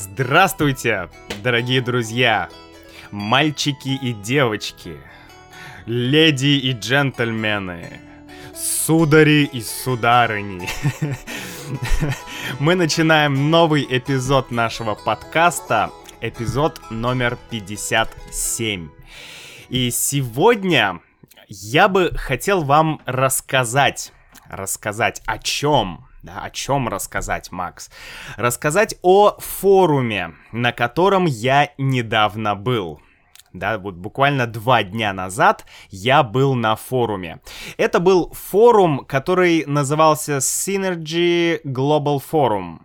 Здравствуйте, дорогие друзья, мальчики и девочки, леди и джентльмены, судари и сударыни. Мы начинаем новый эпизод нашего подкаста, эпизод номер 57. И сегодня я бы хотел вам рассказать, рассказать о чем? Да, о чем рассказать, Макс? Рассказать о форуме, на котором я недавно был. Да, вот буквально два дня назад я был на форуме. Это был форум, который назывался Synergy Global Forum.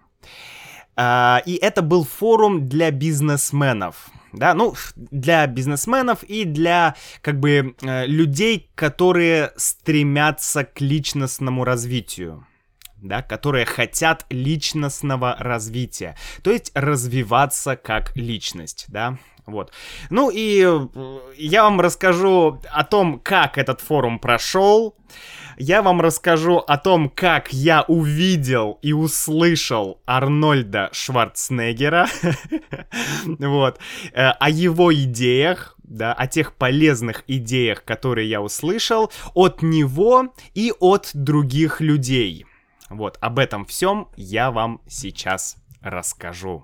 Uh, и это был форум для бизнесменов да, ну, для бизнесменов и для, как бы, э, людей, которые стремятся к личностному развитию да, которые хотят личностного развития, то есть развиваться как личность, да, вот. Ну и э, я вам расскажу о том, как этот форум прошел. Я вам расскажу о том, как я увидел и услышал Арнольда Шварценеггера. Вот. Э, о его идеях, да, о тех полезных идеях, которые я услышал от него и от других людей. Вот, об этом всем я вам сейчас расскажу.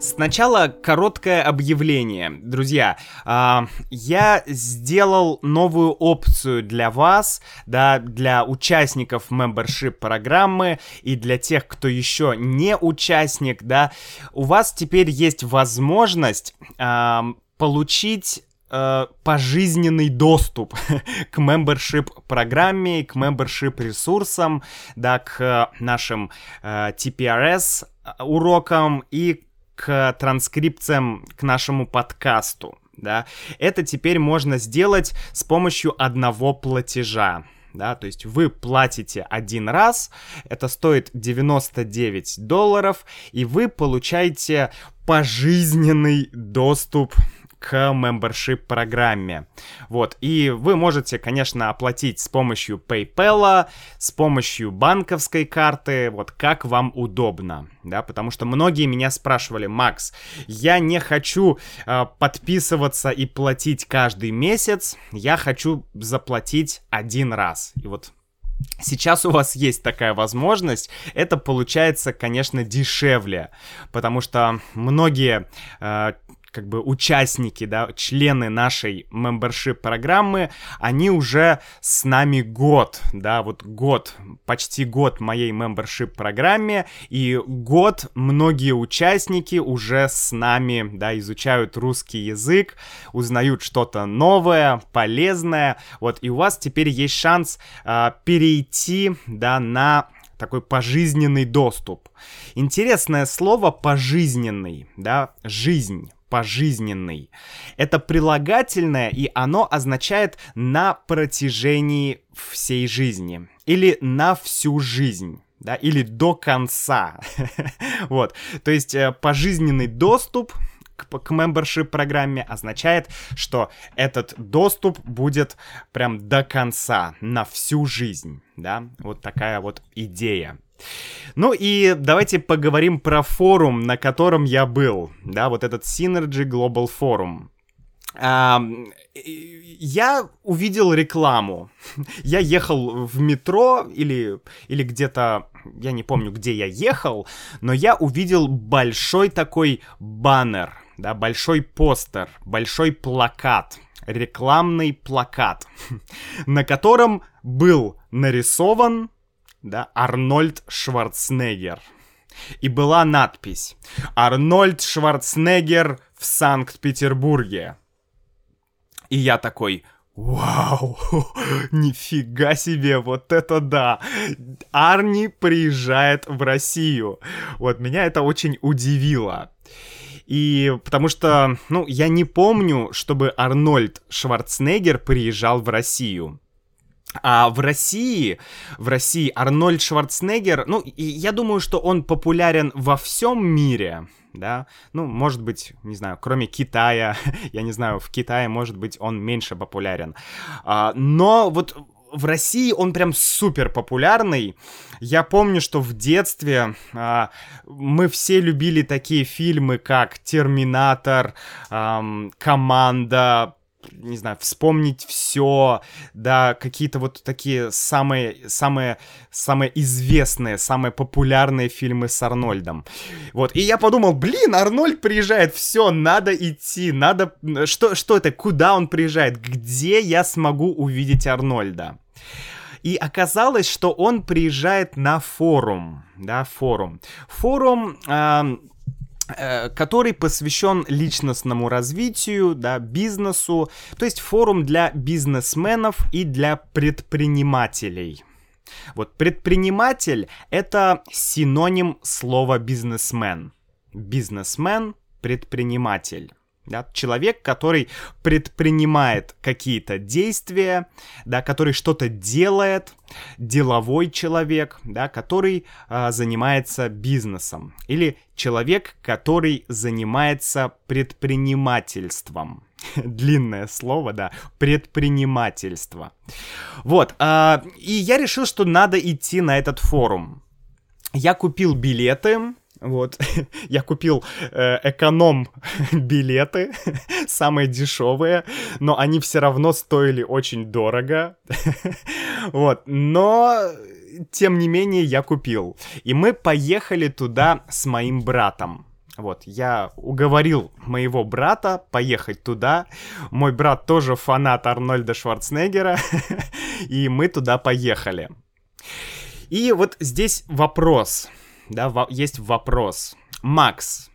Сначала короткое объявление. Друзья, э, я сделал новую опцию для вас, да, для участников membership программы и для тех, кто еще не участник, да. У вас теперь есть возможность э, получить э, пожизненный доступ к membership программе, к membership ресурсам, да, к нашим э, TPRS урокам и к транскрипциям к нашему подкасту. Да, это теперь можно сделать с помощью одного платежа да, то есть вы платите один раз, это стоит 99 долларов, и вы получаете пожизненный доступ к membership программе. Вот, и вы можете, конечно, оплатить с помощью PayPal, с помощью банковской карты, вот как вам удобно, да, потому что многие меня спрашивали, Макс, я не хочу э, подписываться и платить каждый месяц, я хочу заплатить один раз. И вот Сейчас у вас есть такая возможность. Это получается, конечно, дешевле, потому что многие э, как бы участники, да, члены нашей membership программы, они уже с нами год, да, вот год, почти год моей membership программе, и год многие участники уже с нами, да, изучают русский язык, узнают что-то новое, полезное, вот, и у вас теперь есть шанс э, перейти, да, на такой пожизненный доступ. Интересное слово пожизненный, да, жизнь пожизненный. Это прилагательное, и оно означает на протяжении всей жизни или на всю жизнь да, или до конца. вот, то есть э, пожизненный доступ к, к membership программе означает, что этот доступ будет прям до конца, на всю жизнь, да, вот такая вот идея. Ну и давайте поговорим про форум, на котором я был, да, вот этот Synergy Global Forum. А, я увидел рекламу. Я ехал в метро или, или где-то, я не помню, где я ехал, но я увидел большой такой баннер, да, большой постер, большой плакат, рекламный плакат, на котором был нарисован да, Арнольд Шварценеггер. И была надпись «Арнольд Шварценеггер в Санкт-Петербурге». И я такой, Вау, нифига себе, вот это да! Арни приезжает в Россию. Вот меня это очень удивило. И потому что, ну, я не помню, чтобы Арнольд Шварценеггер приезжал в Россию. А в России, в России Арнольд Шварценеггер, ну, я думаю, что он популярен во всем мире, да, ну, может быть, не знаю, кроме Китая, я не знаю, в Китае, может быть, он меньше популярен, а, но вот в России он прям супер популярный. Я помню, что в детстве а, мы все любили такие фильмы, как «Терминатор», а, «Команда», не знаю, вспомнить все, да, какие-то вот такие самые, самые, самые известные, самые популярные фильмы с Арнольдом. Вот, и я подумал, блин, Арнольд приезжает, все, надо идти, надо, что, что это, куда он приезжает, где я смогу увидеть Арнольда? И оказалось, что он приезжает на форум, да, форум. Форум... Э, который посвящен личностному развитию, да, бизнесу, то есть форум для бизнесменов и для предпринимателей. Вот предприниматель это синоним слова бизнесмен. Бизнесмен, предприниматель. Да, человек, который предпринимает какие-то действия, да, который что-то делает, деловой человек, да, который э, занимается бизнесом, или человек, который занимается предпринимательством. Длинное слово, да, предпринимательство. Вот, э, и я решил, что надо идти на этот форум. Я купил билеты, вот, я купил э, эконом билеты, самые дешевые, но они все равно стоили очень дорого. вот, но тем не менее я купил. И мы поехали туда с моим братом. Вот, я уговорил моего брата поехать туда. Мой брат тоже фанат Арнольда Шварценеггера, и мы туда поехали. И вот здесь вопрос да, во- есть вопрос. Макс,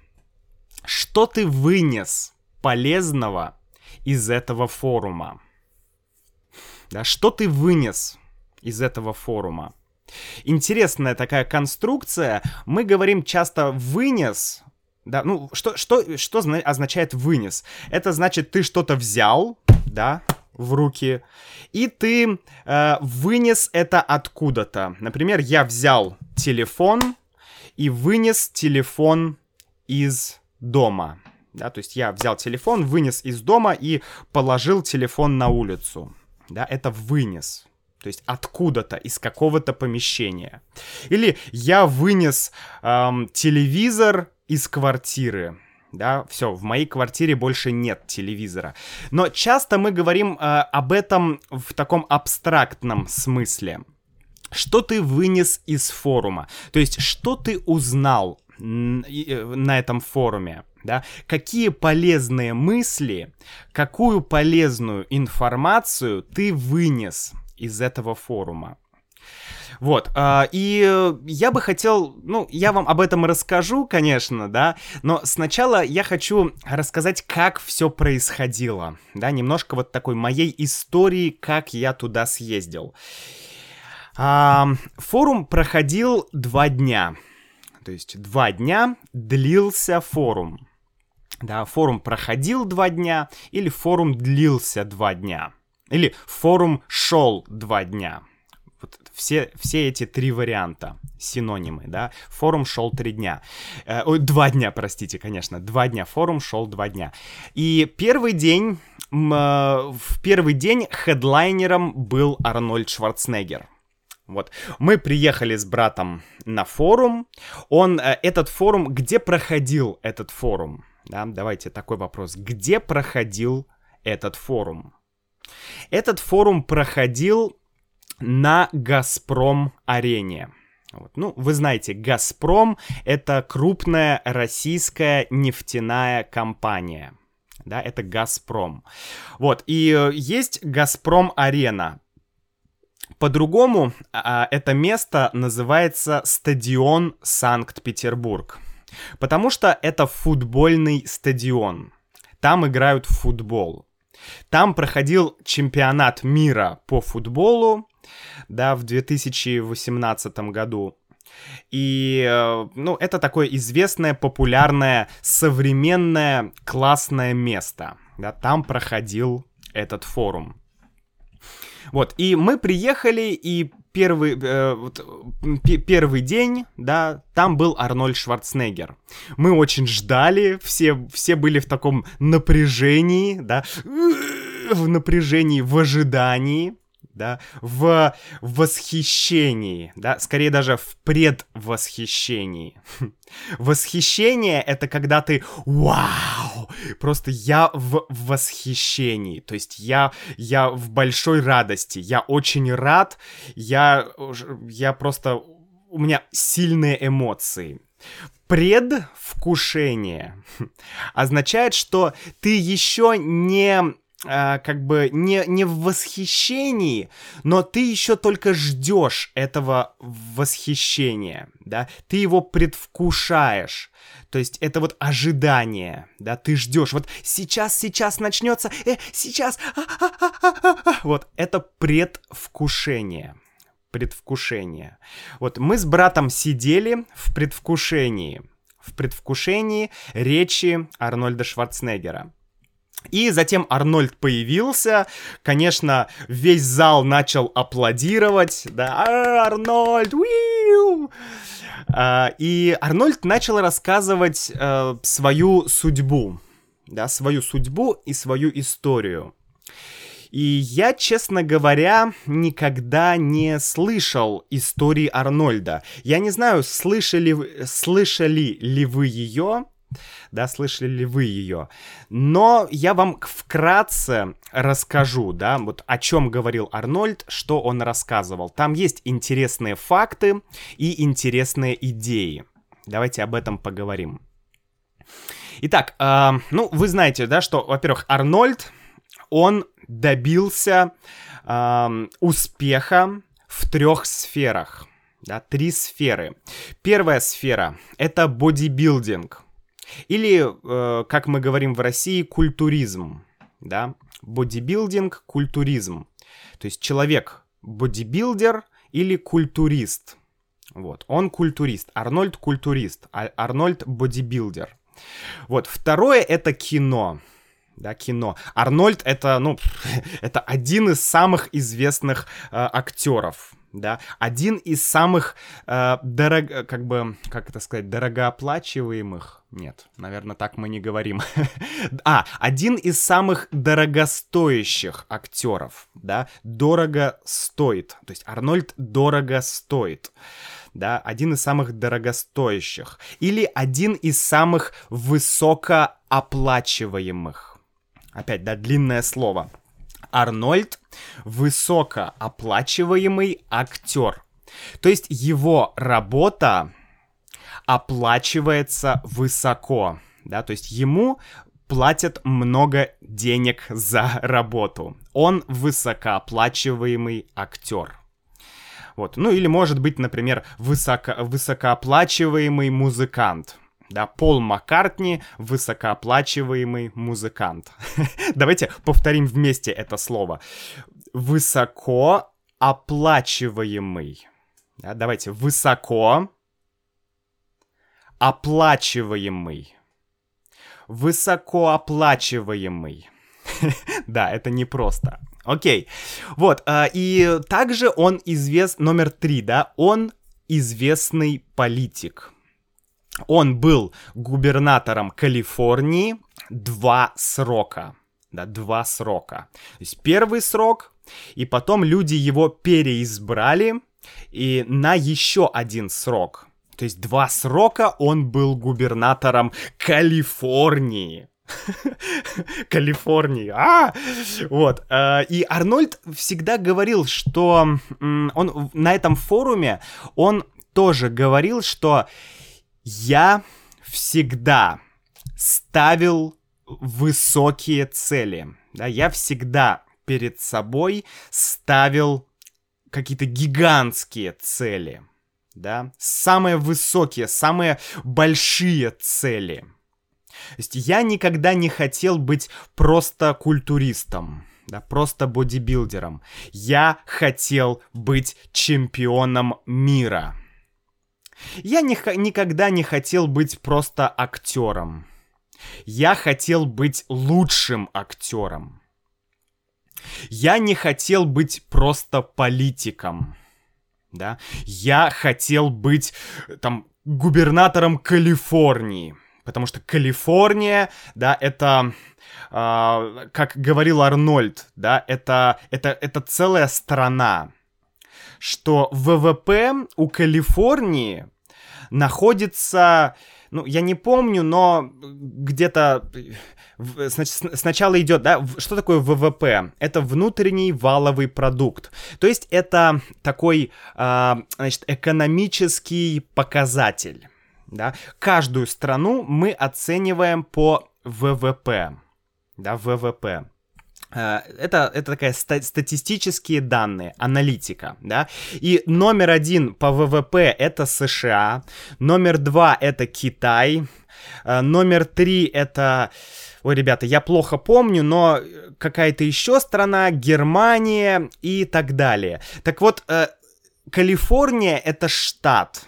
что ты вынес полезного из этого форума? Да, что ты вынес из этого форума? Интересная такая конструкция. Мы говорим часто «вынес», да, ну, что, что, что означает «вынес»? Это значит, ты что-то взял, да, в руки, и ты э, вынес это откуда-то. Например, я взял телефон, и вынес телефон из дома. Да, то есть я взял телефон, вынес из дома и положил телефон на улицу. Да, это вынес. То есть откуда-то, из какого-то помещения. Или я вынес эм, телевизор из квартиры. Да, все, в моей квартире больше нет телевизора. Но часто мы говорим э, об этом в таком абстрактном смысле. Что ты вынес из форума? То есть, что ты узнал э, на этом форуме? Да? Какие полезные мысли, какую полезную информацию ты вынес из этого форума? Вот, э, и я бы хотел, ну, я вам об этом расскажу, конечно, да, но сначала я хочу рассказать, как все происходило, да, немножко вот такой моей истории, как я туда съездил. Форум проходил два дня. То есть два дня длился форум. Да, форум проходил два дня, или форум длился два дня. Или форум шел два дня. Вот все, все эти три варианта, синонимы, да. Форум шел три дня. Э, ой, два дня, простите, конечно. Два дня. Форум шел два дня. И первый день, э, в первый день хедлайнером был Арнольд Шварценеггер. Вот. Мы приехали с братом на форум. Он, э, этот форум, где проходил этот форум? Да, давайте такой вопрос. Где проходил этот форум? Этот форум проходил на Газпром-арене. Вот. Ну, вы знаете, Газпром — это крупная российская нефтяная компания. Да, это Газпром. Вот, и э, есть Газпром-арена. По-другому а, это место называется стадион Санкт-Петербург. Потому что это футбольный стадион. Там играют в футбол. Там проходил чемпионат мира по футболу, да, в 2018 году. И, э, ну, это такое известное, популярное, современное, классное место. Да, там проходил этот форум. Вот, и мы приехали, и первый, э, вот, первый день, да, там был Арнольд Шварценеггер. Мы очень ждали, все, все были в таком напряжении, да, в напряжении, в ожидании, да, в восхищении, да, скорее даже в предвосхищении. Восхищение — это когда ты «Вау!» Просто я в восхищении, то есть я, я в большой радости, я очень рад, я, я просто... У меня сильные эмоции. Предвкушение означает, что ты еще не а, как бы не, не в восхищении, но ты еще только ждешь этого восхищения, да, ты его предвкушаешь. То есть это вот ожидание, да, ты ждешь. Вот сейчас, сейчас начнется, э, сейчас, вот это предвкушение предвкушение. Вот мы с братом сидели в предвкушении. В предвкушении речи Арнольда Шварценеггера. И затем Арнольд появился, конечно, весь зал начал аплодировать, да, «А, Арнольд, уиу! А, и Арнольд начал рассказывать а, свою судьбу, да, свою судьбу и свою историю. И я, честно говоря, никогда не слышал истории Арнольда. Я не знаю, слышали, слышали ли вы ее, да, слышали ли вы ее. Но я вам вкратце расскажу, да, вот о чем говорил Арнольд, что он рассказывал. Там есть интересные факты и интересные идеи. Давайте об этом поговорим. Итак, э, ну, вы знаете, да, что, во-первых, Арнольд, он добился э, успеха в трех сферах. Да, три сферы. Первая сфера — это бодибилдинг. Или, э, как мы говорим в России, культуризм. Да? Бодибилдинг, культуризм. То есть человек бодибилдер или культурист. Вот, он культурист, Арнольд культурист, а Арнольд бодибилдер. Вот, второе это кино да, кино. Арнольд это, ну, это один из самых известных э, актеров, да, один из самых э, дорого, как бы, как это сказать, дорогооплачиваемых, нет, наверное, так мы не говорим, а, один из самых дорогостоящих актеров, да, дорого стоит, то есть Арнольд дорого стоит, да, один из самых дорогостоящих, или один из самых высокооплачиваемых, Опять, да, длинное слово. Арнольд — высокооплачиваемый актер. То есть его работа оплачивается высоко, да, то есть ему платят много денег за работу. Он высокооплачиваемый актер. Вот. Ну или может быть, например, высоко, высокооплачиваемый музыкант да, Пол Маккартни — высокооплачиваемый музыкант. Давайте повторим вместе это слово. Высоко оплачиваемый. Да, давайте, высоко оплачиваемый. Высокооплачиваемый. да, это непросто. Окей. Вот, э, и также он известный, номер три, да, он известный политик. Он был губернатором Калифорнии два срока. Да, два срока. То есть первый срок, и потом люди его переизбрали и на еще один срок. То есть два срока он был губернатором Калифорнии. Калифорнии. А! Вот. Э, и Арнольд всегда говорил, что он на этом форуме он тоже говорил, что я всегда ставил высокие цели. Да, я всегда перед собой ставил какие-то гигантские цели. Да, самые высокие, самые большие цели. То есть я никогда не хотел быть просто культуристом, да, просто бодибилдером. Я хотел быть чемпионом мира. Я не, никогда не хотел быть просто актером. Я хотел быть лучшим актером. Я не хотел быть просто политиком. Да? Я хотел быть там губернатором Калифорнии. потому что Калифорния, да, это Uh, как говорил Арнольд, да, это, это, это целая страна, что ВВП у Калифорнии находится, ну, я не помню, но где-то сначала идет, да, что такое ВВП? Это внутренний валовый продукт. То есть это такой, а, значит, экономический показатель. Да? Каждую страну мы оцениваем по ВВП. Да, ВВП. Э, это, это такая ста- статистические данные, аналитика, да. И номер один по ВВП это США, номер два это Китай, э, номер три это... Ой, ребята, я плохо помню, но какая-то еще страна, Германия и так далее. Так вот, э, Калифорния это штат,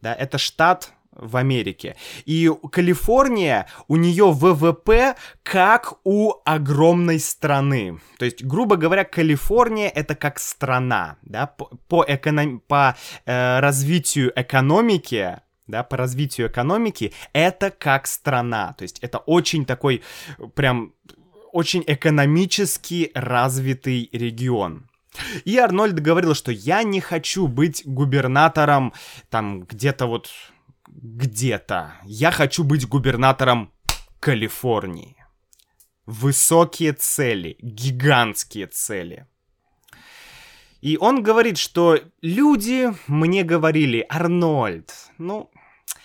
да, это штат в Америке. И Калифорния, у нее ВВП как у огромной страны. То есть, грубо говоря, Калифорния это как страна, да, по, по, эконом... по э, развитию экономики, да, по развитию экономики, это как страна. То есть, это очень такой, прям, очень экономически развитый регион. И Арнольд говорил, что я не хочу быть губернатором там где-то вот где-то. Я хочу быть губернатором Калифорнии. Высокие цели, гигантские цели. И он говорит, что люди мне говорили, Арнольд, ну,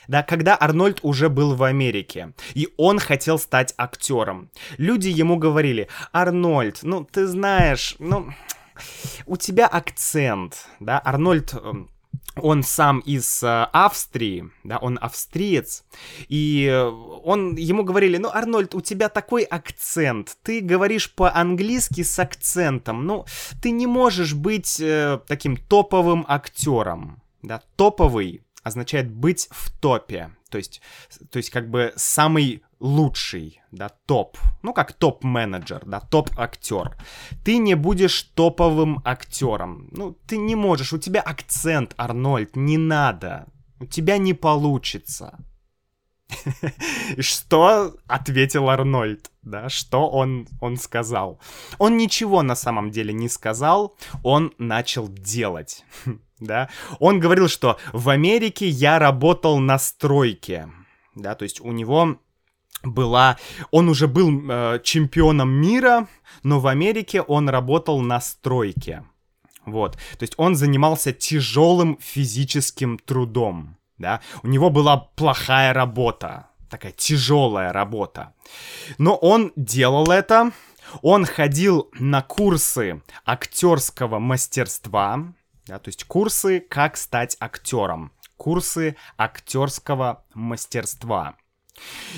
да, когда Арнольд уже был в Америке, и он хотел стать актером. Люди ему говорили, Арнольд, ну, ты знаешь, ну, у тебя акцент, да, Арнольд эм, он сам из э, Австрии, да, он австриец, и э, он, ему говорили, ну, Арнольд, у тебя такой акцент, ты говоришь по-английски с акцентом, ну, ты не можешь быть э, таким топовым актером, да, топовый означает быть в топе, то есть, то есть как бы самый лучший, да, топ, ну как топ-менеджер, да, топ-актер. Ты не будешь топовым актером, ну ты не можешь, у тебя акцент, Арнольд, не надо, у тебя не получится. И что ответил Арнольд, да, что он, он сказал? Он ничего на самом деле не сказал, он начал делать, да. Он говорил, что в Америке я работал на стройке, да, то есть у него была... Он уже был э, чемпионом мира, но в Америке он работал на стройке. Вот. То есть он занимался тяжелым физическим трудом. Да? У него была плохая работа. Такая тяжелая работа. Но он делал это. Он ходил на курсы актерского мастерства. Да, то есть курсы, как стать актером. Курсы актерского мастерства.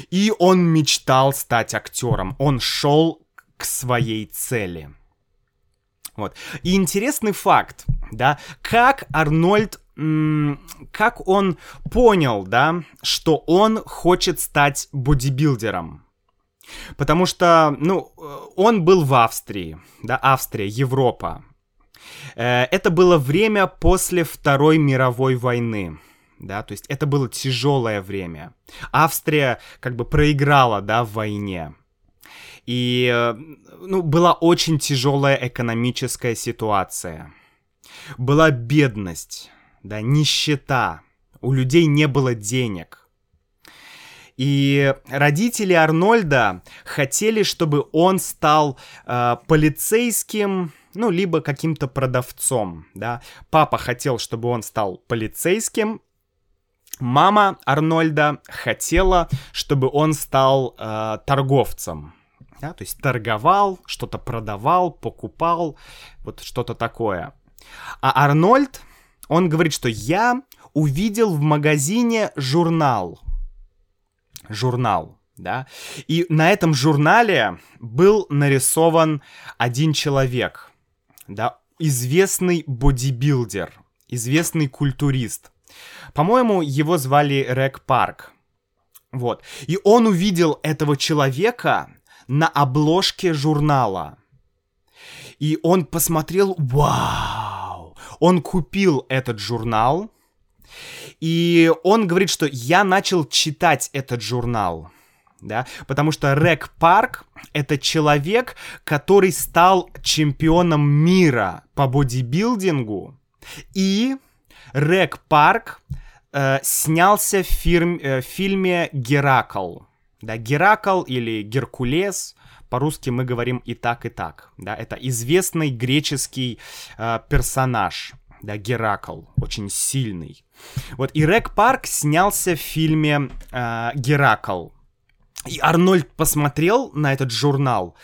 И он мечтал стать актером. Он шел к своей цели. Вот. И интересный факт, да, как Арнольд, как он понял, да, что он хочет стать бодибилдером. Потому что, ну, он был в Австрии, да, Австрия, Европа. Э, это было время после Второй мировой войны да, то есть это было тяжелое время. Австрия как бы проиграла, да, в войне. И, э, ну, была очень тяжелая экономическая ситуация. Была бедность, да, нищета. У людей не было денег. И родители Арнольда хотели, чтобы он стал э, полицейским, ну, либо каким-то продавцом, да. Папа хотел, чтобы он стал полицейским, Мама Арнольда хотела, чтобы он стал э, торговцем. Да, то есть торговал, что-то продавал, покупал, вот что-то такое. А Арнольд, он говорит, что я увидел в магазине журнал. Журнал, да. И на этом журнале был нарисован один человек, да, известный бодибилдер, известный культурист. По-моему, его звали Рек Парк. Вот. И он увидел этого человека на обложке журнала. И он посмотрел, вау! Он купил этот журнал, И он говорит, что я начал читать этот журнал, да, потому что Рег Парк — это человек, который стал чемпионом мира по бодибилдингу, и Рег Парк э, снялся в, фирм, э, в фильме «Геракл», да, Геракл или Геркулес, по-русски мы говорим и так, и так, да, это известный греческий э, персонаж, да, Геракл, очень сильный. Вот, и Рег Парк снялся в фильме э, Геракл. И Арнольд посмотрел на этот журнал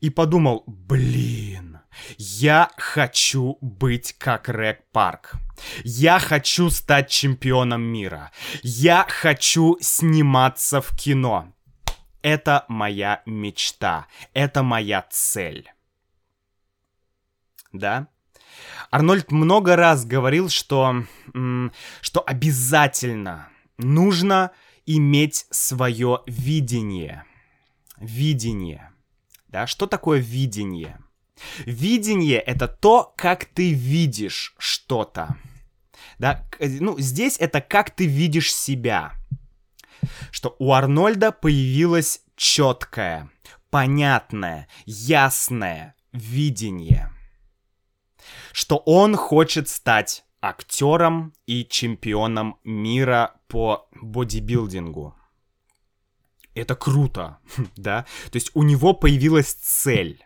и подумал, блин, я хочу быть как Рег Парк. Я хочу стать чемпионом мира. Я хочу сниматься в кино. Это моя мечта. Это моя цель. Да? Арнольд много раз говорил, что, что обязательно нужно иметь свое видение. Видение. Да, что такое видение? Видение — это то, как ты видишь что-то. Да, ну, здесь это как ты видишь себя. Что у Арнольда появилось четкое, понятное, ясное видение. Что он хочет стать актером и чемпионом мира по бодибилдингу. Это круто, да? То есть у него появилась цель.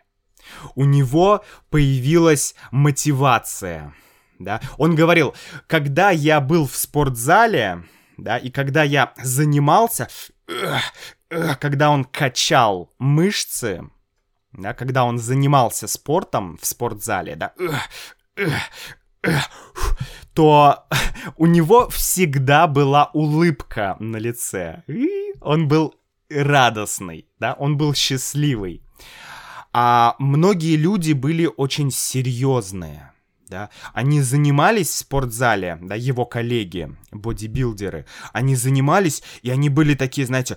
У него появилась мотивация, да? Он говорил, когда я был в спортзале, да, и когда я занимался, когда он качал мышцы, да, когда он занимался спортом в спортзале, да, то у него всегда была улыбка на лице. Он был радостный, да, он был счастливый. А многие люди были очень серьезные, да, они занимались в спортзале, да, его коллеги, бодибилдеры, они занимались, и они были такие, знаете,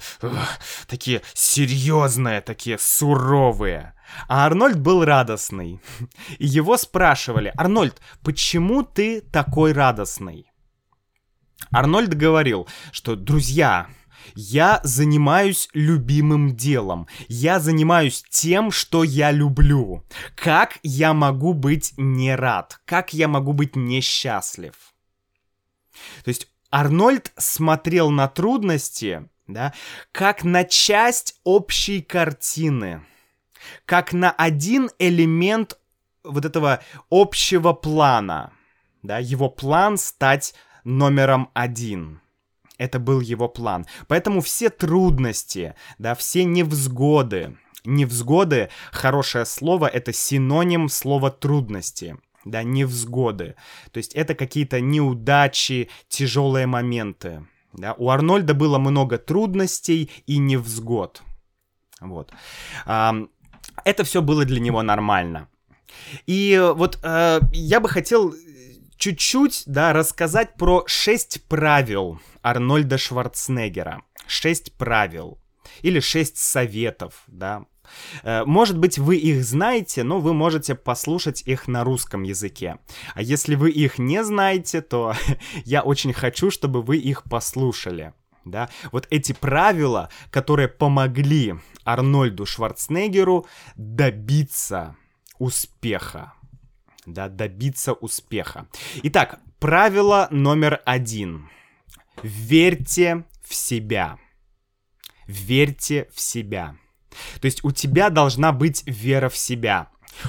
такие серьезные, такие суровые. А Арнольд был радостный. И его спрашивали, Арнольд, почему ты такой радостный? Арнольд говорил, что, друзья, я занимаюсь любимым делом. Я занимаюсь тем, что я люблю. Как я могу быть не рад? Как я могу быть несчастлив? То есть Арнольд смотрел на трудности, да, как на часть общей картины, как на один элемент вот этого общего плана, да, его план стать номером один. Это был его план. Поэтому все трудности, да, все невзгоды, невзгоды, хорошее слово, это синоним слова трудности да, невзгоды. То есть это какие-то неудачи, тяжелые моменты. Да. У Арнольда было много трудностей и невзгод. Вот. Это все было для него нормально. И вот э, я бы хотел чуть-чуть, да, рассказать про шесть правил Арнольда Шварценеггера. Шесть правил. Или шесть советов, да. Э, может быть, вы их знаете, но вы можете послушать их на русском языке. А если вы их не знаете, то я очень хочу, чтобы вы их послушали. Да? Вот эти правила, которые помогли Арнольду Шварценеггеру добиться успеха да, добиться успеха. Итак, правило номер один. Верьте в себя. Верьте в себя. То есть у тебя должна быть вера в себя.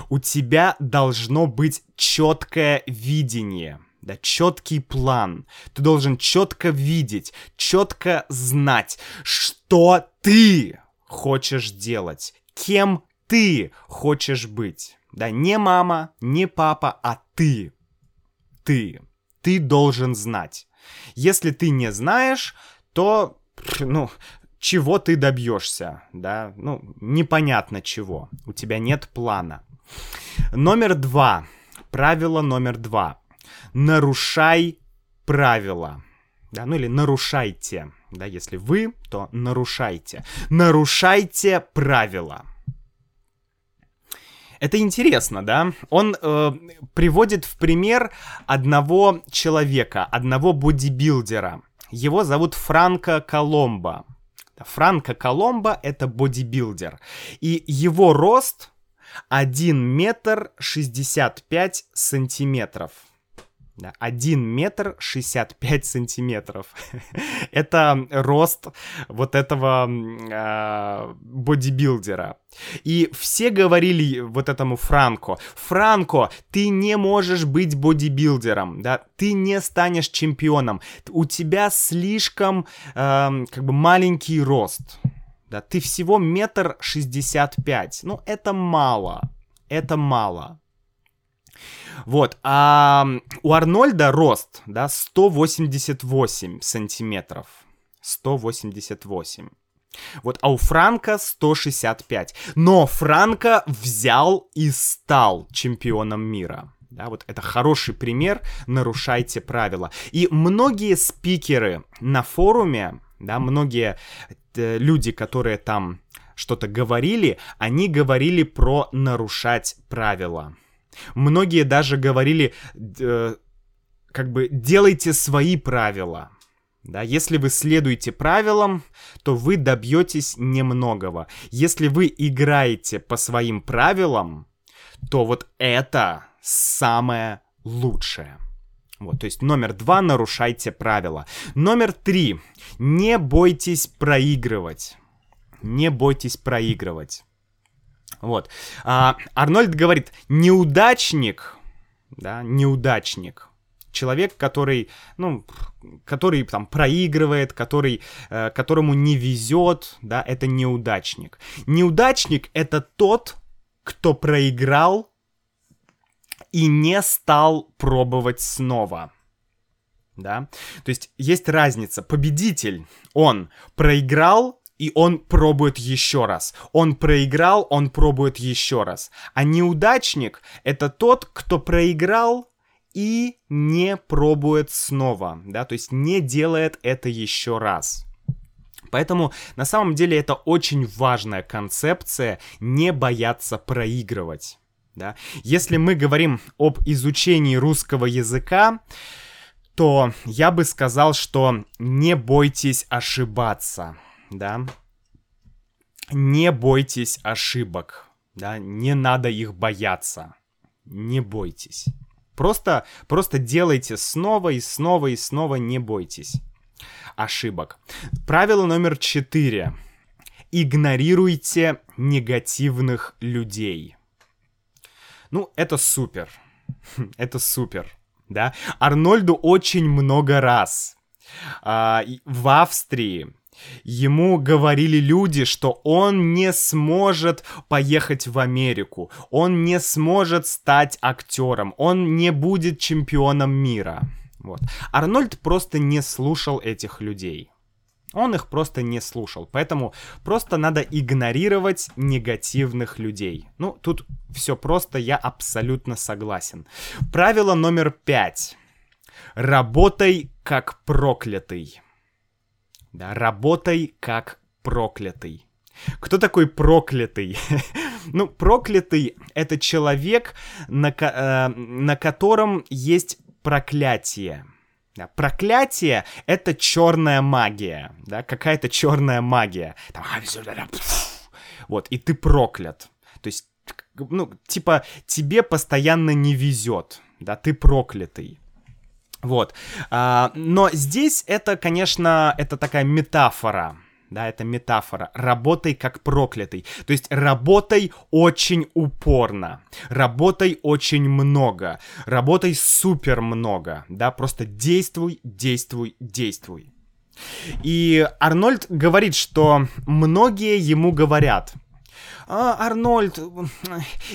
У тебя должно быть четкое видение да, четкий план. Ты должен четко видеть, четко знать, что ты хочешь делать, кем ты хочешь быть. Да, не мама, не папа, а ты. Ты. Ты должен знать. Если ты не знаешь, то, ну, чего ты добьешься, да, ну, непонятно чего. У тебя нет плана. Номер два. Правило номер два. Нарушай правила. Да, ну или нарушайте. Да, если вы, то нарушайте. Нарушайте правила. Это интересно, да? Он э, приводит в пример одного человека, одного бодибилдера. Его зовут Франко Коломбо. Франко Коломбо — это бодибилдер. И его рост 1 метр 65 сантиметров. Да, 1 метр 65 сантиметров. Это рост вот этого э, бодибилдера. И все говорили вот этому Франко, Франко, ты не можешь быть бодибилдером, да, ты не станешь чемпионом, у тебя слишком э, как бы маленький рост, да, ты всего метр шестьдесят пять, ну это мало, это мало. Вот, а у Арнольда рост, да, 188 сантиметров. 188. Вот, а у Франка 165. Но Франка взял и стал чемпионом мира. Да, вот это хороший пример, нарушайте правила. И многие спикеры на форуме, да, многие э, люди, которые там что-то говорили, они говорили про нарушать правила. Многие даже говорили, э, как бы делайте свои правила. Да, если вы следуете правилам, то вы добьетесь немногого. Если вы играете по своим правилам, то вот это самое лучшее. Вот, то есть номер два, нарушайте правила. Номер три, не бойтесь проигрывать. Не бойтесь проигрывать. Вот. А, Арнольд говорит, неудачник, да, неудачник, человек, который, ну, который там проигрывает, который, э, которому не везет, да, это неудачник. Неудачник это тот, кто проиграл и не стал пробовать снова. Да? То есть есть разница. Победитель, он проиграл и он пробует еще раз. Он проиграл, он пробует еще раз. А неудачник — это тот, кто проиграл и не пробует снова, да, то есть не делает это еще раз. Поэтому на самом деле это очень важная концепция не бояться проигрывать. Да? Если мы говорим об изучении русского языка, то я бы сказал, что не бойтесь ошибаться да, не бойтесь ошибок, да, не надо их бояться, не бойтесь. Просто, просто делайте снова и снова и снова, не бойтесь ошибок. Правило номер четыре. Игнорируйте негативных людей. Ну, это супер. это супер, да. Арнольду очень много раз а, в Австрии Ему говорили люди, что он не сможет поехать в Америку, он не сможет стать актером, он не будет чемпионом мира. Вот. Арнольд просто не слушал этих людей. Он их просто не слушал. Поэтому просто надо игнорировать негативных людей. Ну, тут все просто, я абсолютно согласен. Правило номер пять. Работай как проклятый. Да, работай как проклятый. Кто такой проклятый? ну, проклятый — это человек, на, э, на котором есть проклятие. Да, проклятие — это черная магия, да, какая-то черная магия. Там, вот, и ты проклят. То есть, ну, типа, тебе постоянно не везет, да, ты проклятый. Вот. А, но здесь это, конечно, это такая метафора. Да, это метафора. Работай как проклятый. То есть работай очень упорно. Работай очень много. Работай супер много. Да, просто действуй, действуй, действуй. И Арнольд говорит, что многие ему говорят – а, Арнольд,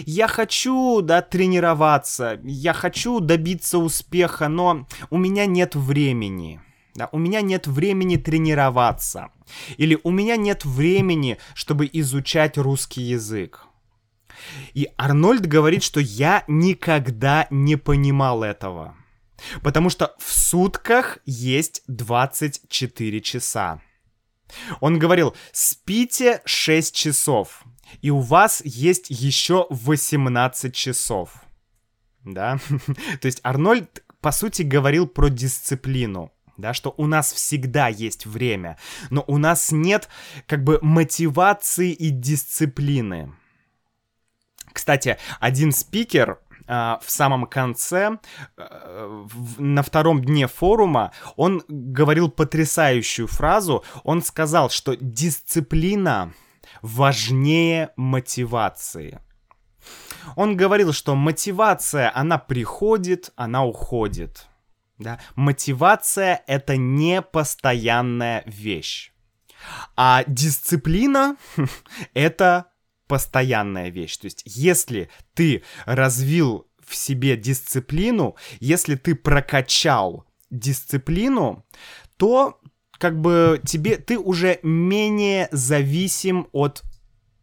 я хочу, да, тренироваться, я хочу добиться успеха, но у меня нет времени. Да, у меня нет времени тренироваться. Или у меня нет времени, чтобы изучать русский язык. И Арнольд говорит, что я никогда не понимал этого. Потому что в сутках есть 24 часа. Он говорил, спите 6 часов. И у вас есть еще 18 часов. Да? То есть Арнольд, по сути, говорил про дисциплину да, что у нас всегда есть время, но у нас нет как бы мотивации и дисциплины. Кстати, один спикер Uh, в самом конце, uh, в, на втором дне форума, он говорил потрясающую фразу. Он сказал, что дисциплина важнее мотивации. Он говорил, что мотивация, она приходит, она уходит. Да? Мотивация — это не постоянная вещь. А дисциплина — это постоянная вещь. То есть, если ты развил в себе дисциплину, если ты прокачал дисциплину, то как бы тебе ты уже менее зависим от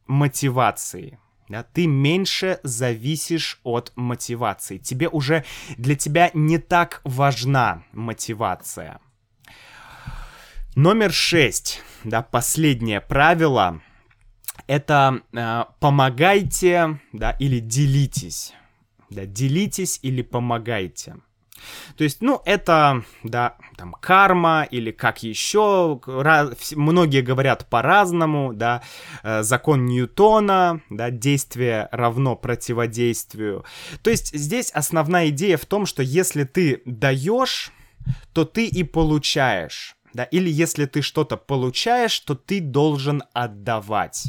мотивации. Да, ты меньше зависишь от мотивации. Тебе уже для тебя не так важна мотивация. Номер шесть, да, последнее правило это э, помогайте, да, или делитесь. Да, делитесь или помогайте. То есть, ну, это, да, там, карма или как еще, раз, многие говорят по-разному, да, э, закон Ньютона, да, действие равно противодействию. То есть здесь основная идея в том, что если ты даешь, то ты и получаешь, да, или если ты что-то получаешь, то ты должен отдавать.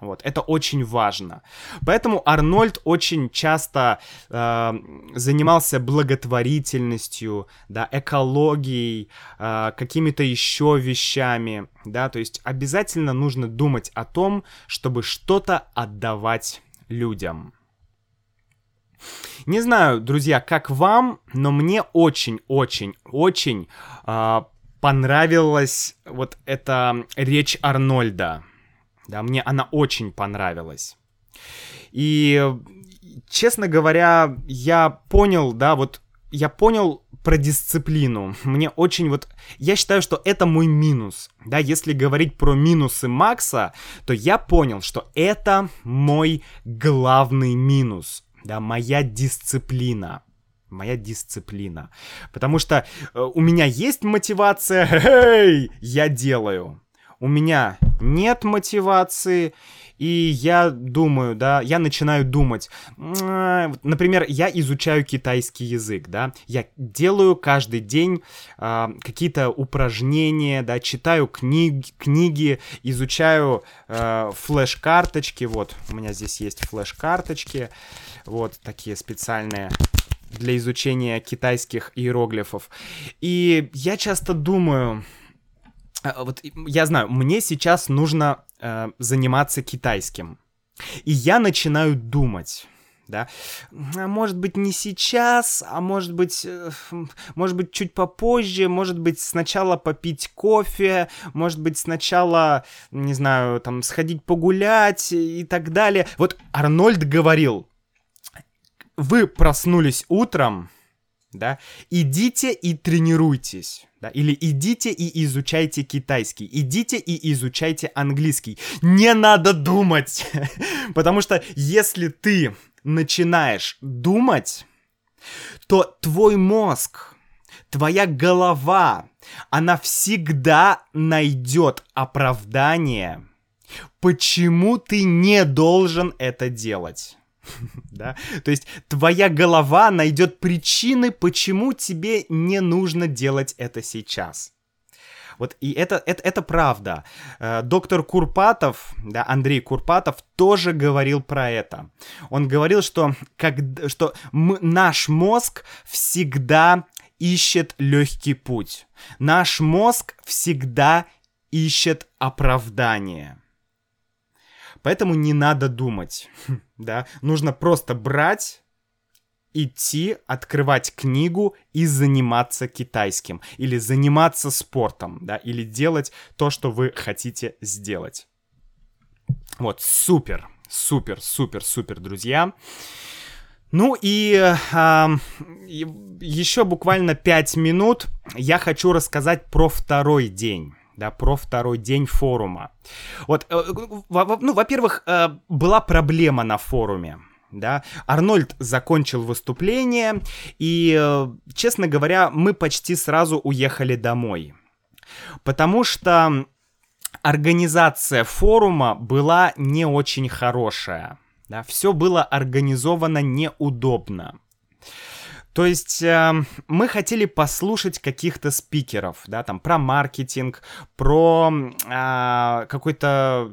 Вот, это очень важно. Поэтому Арнольд очень часто э, занимался благотворительностью, да, экологией, э, какими-то еще вещами, да, то есть обязательно нужно думать о том, чтобы что-то отдавать людям. Не знаю, друзья, как вам, но мне очень-очень-очень э, понравилась вот эта речь Арнольда. Да, мне она очень понравилась. И, честно говоря, я понял, да, вот я понял про дисциплину. Мне очень вот... Я считаю, что это мой минус. Да, если говорить про минусы Макса, то я понял, что это мой главный минус. Да, моя дисциплина. Моя дисциплина. Потому что э, у меня есть мотивация, эй, я делаю у меня нет мотивации, и я думаю, да, я начинаю думать, например, я изучаю китайский язык, да, я делаю каждый день э, какие-то упражнения, да, читаю книг, книги, изучаю э, флеш-карточки, вот, у меня здесь есть флеш-карточки, вот такие специальные для изучения китайских иероглифов. И я часто думаю, вот я знаю, мне сейчас нужно э, заниматься китайским. И я начинаю думать, да, а может быть не сейчас, а может быть, э, может быть чуть попозже, может быть сначала попить кофе, может быть сначала, не знаю, там сходить погулять и так далее. Вот Арнольд говорил, вы проснулись утром, да, идите и тренируйтесь. Да, или идите и изучайте китайский, идите и изучайте английский. Не надо думать, потому что если ты начинаешь думать, то твой мозг, твоя голова, она всегда найдет оправдание, почему ты не должен это делать. да? То есть твоя голова найдет причины, почему тебе не нужно делать это сейчас. Вот и это, это, это правда. Э, доктор Курпатов, да, Андрей Курпатов тоже говорил про это. Он говорил, что, как, что мы, наш мозг всегда ищет легкий путь. Наш мозг всегда ищет оправдание. Поэтому не надо думать, да, нужно просто брать идти, открывать книгу и заниматься китайским, или заниматься спортом, да, или делать то, что вы хотите сделать. Вот, супер, супер, супер, супер, друзья. Ну и э, еще буквально 5 минут я хочу рассказать про второй день да, про второй день форума. Вот, э, ну, во-первых, э, была проблема на форуме, да. Арнольд закончил выступление, и, э, честно говоря, мы почти сразу уехали домой. Потому что организация форума была не очень хорошая. Да, все было организовано неудобно. То есть э, мы хотели послушать каких-то спикеров, да, там про маркетинг, про э, какой-то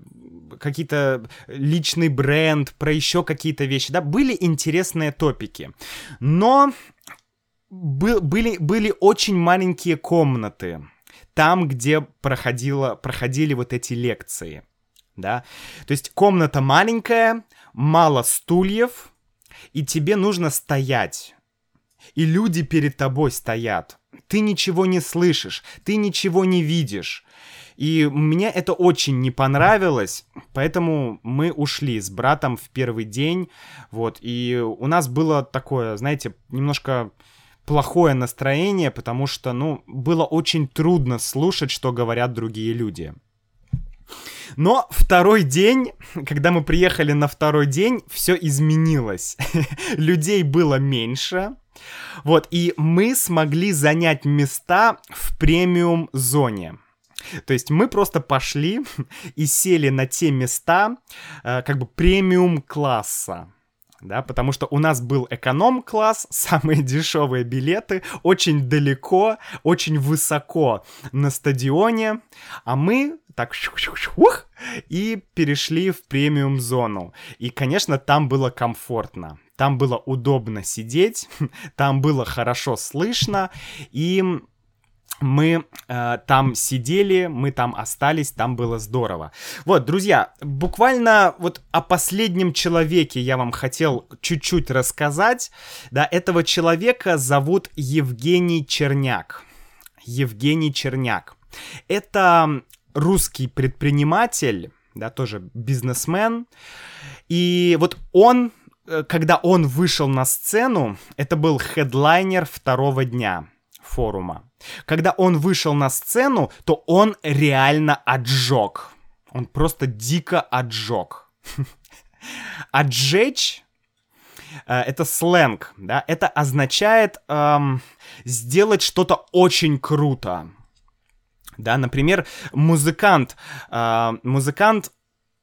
какие-то личный бренд, про еще какие-то вещи, да, были интересные топики, но был, были, были очень маленькие комнаты, там, где проходило, проходили вот эти лекции, да, то есть комната маленькая, мало стульев, и тебе нужно стоять, и люди перед тобой стоят. Ты ничего не слышишь, ты ничего не видишь. И мне это очень не понравилось, поэтому мы ушли с братом в первый день, вот, и у нас было такое, знаете, немножко плохое настроение, потому что, ну, было очень трудно слушать, что говорят другие люди. Но второй день, когда мы приехали на второй день, все изменилось. Людей было меньше, вот, и мы смогли занять места в премиум зоне. То есть мы просто пошли и сели на те места, э, как бы премиум класса. Да, потому что у нас был эконом-класс, самые дешевые билеты, очень далеко, очень высоко на стадионе, а мы так ух, и перешли в премиум зону. И, конечно, там было комфортно. Там было удобно сидеть, там было хорошо слышно, и мы э, там сидели, мы там остались, там было здорово. Вот, друзья, буквально вот о последнем человеке я вам хотел чуть-чуть рассказать. Да, этого человека зовут Евгений Черняк. Евгений Черняк. Это русский предприниматель, да, тоже бизнесмен. И вот он когда он вышел на сцену, это был хедлайнер второго дня форума. Когда он вышел на сцену, то он реально отжег. Он просто дико отжег. Отжечь э, это сленг, да, это означает эм, сделать что-то очень круто. Да, например, музыкант, э, музыкант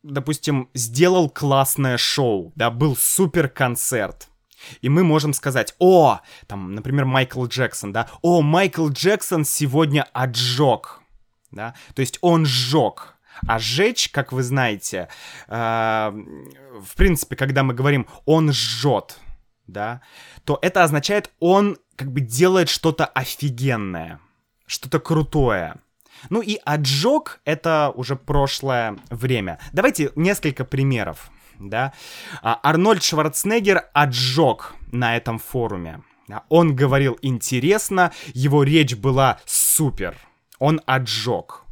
допустим, сделал классное шоу, да, был супер концерт. И мы можем сказать, о, там, например, Майкл Джексон, да, о, Майкл Джексон сегодня отжег, да, то есть он сжег. А сжечь, как вы знаете, э, в принципе, когда мы говорим «он жжет», да, то это означает «он как бы делает что-то офигенное», что-то крутое. Ну и отжог — это уже прошлое время. Давайте несколько примеров. Да? А, Арнольд Шварценеггер отжег на этом форуме. Он говорил интересно, его речь была супер. Он отжег.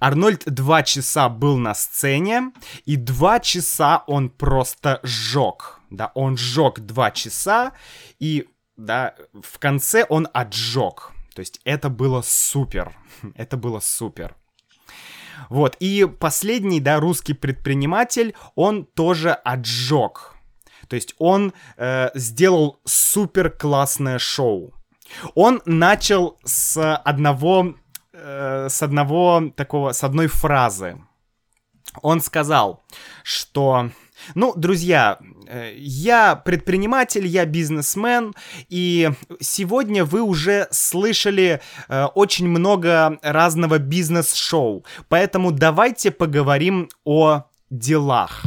Арнольд два часа был на сцене, и два часа он просто сжег. Да, он сжег два часа, и да, в конце он отжег. То есть это было супер. Это было супер. Вот, и последний, да, русский предприниматель, он тоже отжег. То есть он э, сделал супер классное шоу. Он начал с одного, э, с одного такого, с одной фразы. Он сказал, что ну, друзья, э, я предприниматель, я бизнесмен, и сегодня вы уже слышали э, очень много разного бизнес-шоу, поэтому давайте поговорим о делах.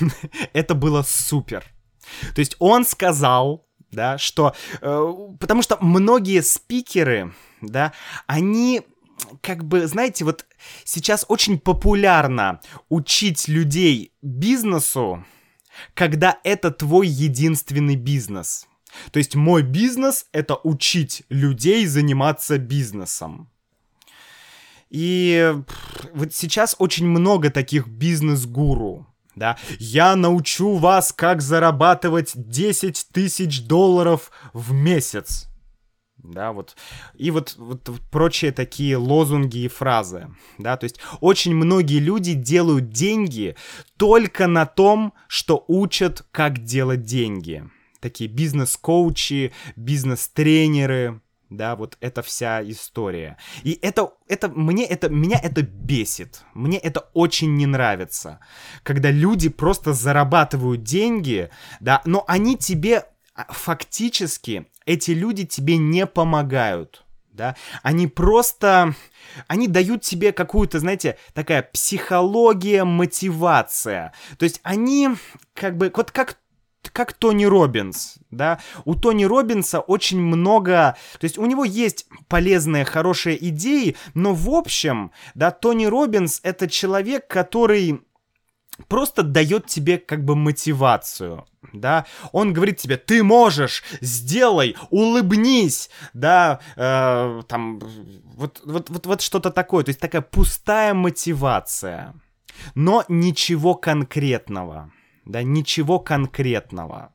Это было супер. То есть он сказал, да, что... Э, потому что многие спикеры, да, они как бы, знаете, вот сейчас очень популярно учить людей бизнесу, когда это твой единственный бизнес. То есть мой бизнес — это учить людей заниматься бизнесом. И вот сейчас очень много таких бизнес-гуру, да. Я научу вас, как зарабатывать 10 тысяч долларов в месяц. Да, вот, и вот, вот прочие такие лозунги и фразы, да, то есть очень многие люди делают деньги только на том, что учат, как делать деньги. Такие бизнес-коучи, бизнес-тренеры, да, вот эта вся история. И это, это, мне это, меня это бесит, мне это очень не нравится, когда люди просто зарабатывают деньги, да, но они тебе фактически эти люди тебе не помогают, да, они просто, они дают тебе какую-то, знаете, такая психология, мотивация, то есть они как бы, вот как как Тони Робинс, да, у Тони Робинса очень много, то есть у него есть полезные, хорошие идеи, но в общем, да, Тони Робинс это человек, который просто дает тебе как бы мотивацию, да, он говорит тебе, ты можешь, сделай, улыбнись, да, э, там, вот, вот, вот, вот что-то такое, то есть такая пустая мотивация, но ничего конкретного, да, ничего конкретного.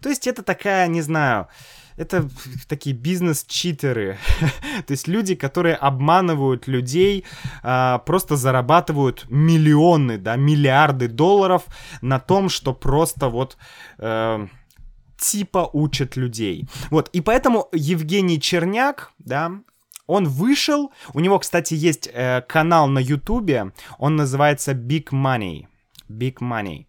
То есть это такая, не знаю, это такие бизнес-читеры. То есть люди, которые обманывают людей, а, просто зарабатывают миллионы, да, миллиарды долларов на том, что просто вот... Э, типа учат людей. Вот, и поэтому Евгений Черняк, да, он вышел, у него, кстати, есть э, канал на Ютубе, он называется Big Money. Big Money.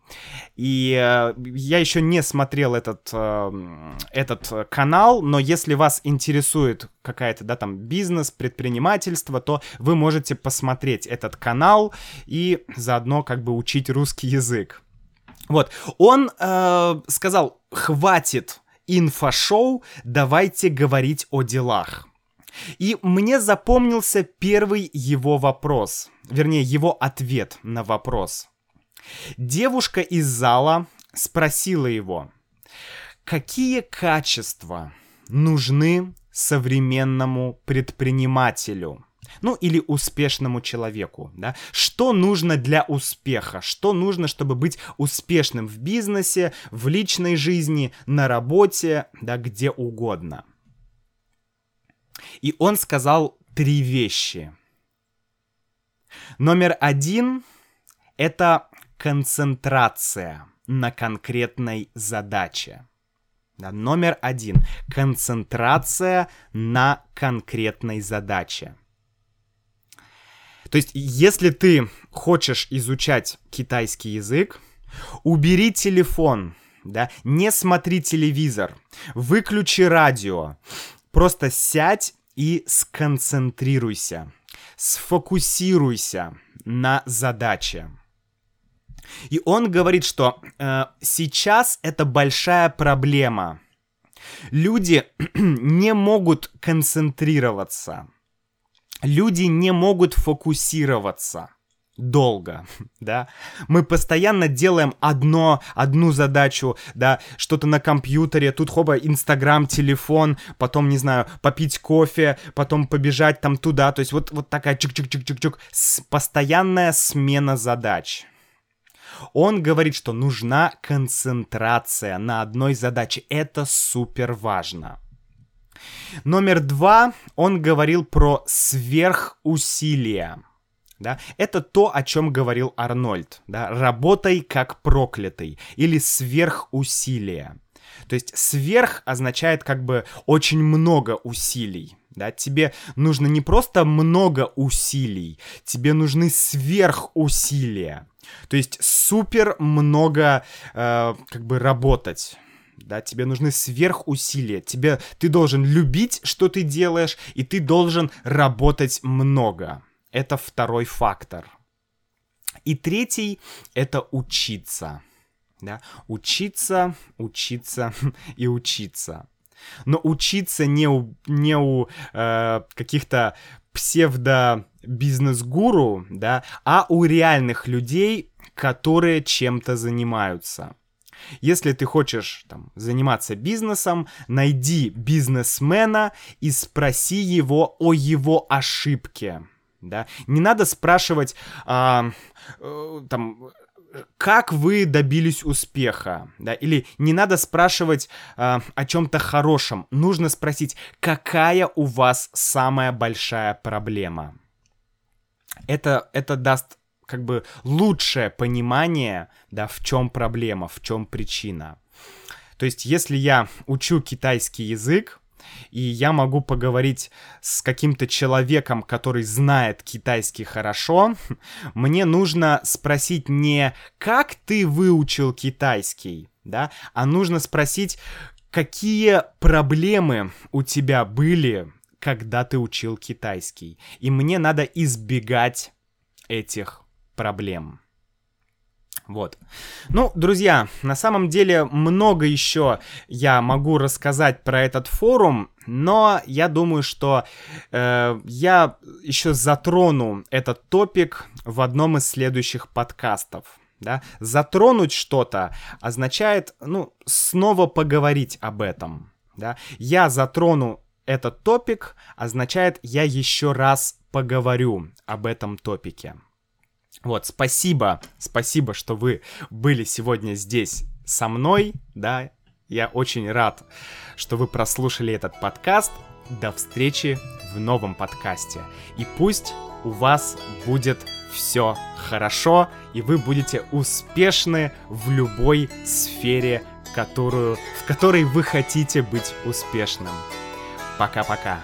И э, я еще не смотрел этот, э, этот канал, но если вас интересует какая-то, да, там, бизнес, предпринимательство, то вы можете посмотреть этот канал и заодно как бы учить русский язык. Вот, он э, сказал, хватит инфошоу, давайте говорить о делах. И мне запомнился первый его вопрос, вернее, его ответ на вопрос – Девушка из зала спросила его, какие качества нужны современному предпринимателю? Ну, или успешному человеку, да? Что нужно для успеха? Что нужно, чтобы быть успешным в бизнесе, в личной жизни, на работе, да, где угодно? И он сказал три вещи. Номер один — это концентрация на конкретной задаче. Да, номер один. Концентрация на конкретной задаче. То есть, если ты хочешь изучать китайский язык, убери телефон, да, не смотри телевизор, выключи радио, просто сядь и сконцентрируйся, сфокусируйся на задаче. И он говорит, что э, сейчас это большая проблема. Люди не могут концентрироваться. Люди не могут фокусироваться долго, да. Мы постоянно делаем одно, одну задачу, да, что-то на компьютере, тут хоба, Инстаграм, телефон, потом, не знаю, попить кофе, потом побежать там туда, то есть вот, вот такая чик-чик-чик-чик-чик, постоянная смена задач. Он говорит, что нужна концентрация на одной задаче. Это супер важно. Номер два, он говорил про сверхусилия. Да? Это то, о чем говорил Арнольд. Да? Работай как проклятый или сверхусилия. То есть сверх означает как бы очень много усилий. Да, тебе нужно не просто много усилий, тебе нужны сверхусилия. То есть супер много э, как бы работать. Да, тебе нужны сверхусилия. Тебе, ты должен любить, что ты делаешь, и ты должен работать много. Это второй фактор. И третий — это учиться. Да? Учиться, учиться и учиться. Но учиться не у, не у э, каких-то псевдо-бизнес-гуру, да, а у реальных людей, которые чем-то занимаются. Если ты хочешь там, заниматься бизнесом, найди бизнесмена и спроси его о его ошибке. Да? Не надо спрашивать, а, э, там, как вы добились успеха, да, или не надо спрашивать э, о чем-то хорошем, нужно спросить, какая у вас самая большая проблема. Это, это даст как бы лучшее понимание, да, в чем проблема, в чем причина. То есть, если я учу китайский язык, и я могу поговорить с каким-то человеком, который знает китайский хорошо, мне нужно спросить не как ты выучил китайский, да, а нужно спросить, какие проблемы у тебя были, когда ты учил китайский. И мне надо избегать этих проблем. Вот. Ну, друзья, на самом деле много еще я могу рассказать про этот форум, но я думаю, что э, я еще затрону этот топик в одном из следующих подкастов. Да? Затронуть что-то означает, ну, снова поговорить об этом. Да? Я затрону этот топик, означает, я еще раз поговорю об этом топике. Вот, спасибо, спасибо, что вы были сегодня здесь со мной, да, я очень рад, что вы прослушали этот подкаст. До встречи в новом подкасте. И пусть у вас будет все хорошо, и вы будете успешны в любой сфере, которую, в которой вы хотите быть успешным. Пока-пока.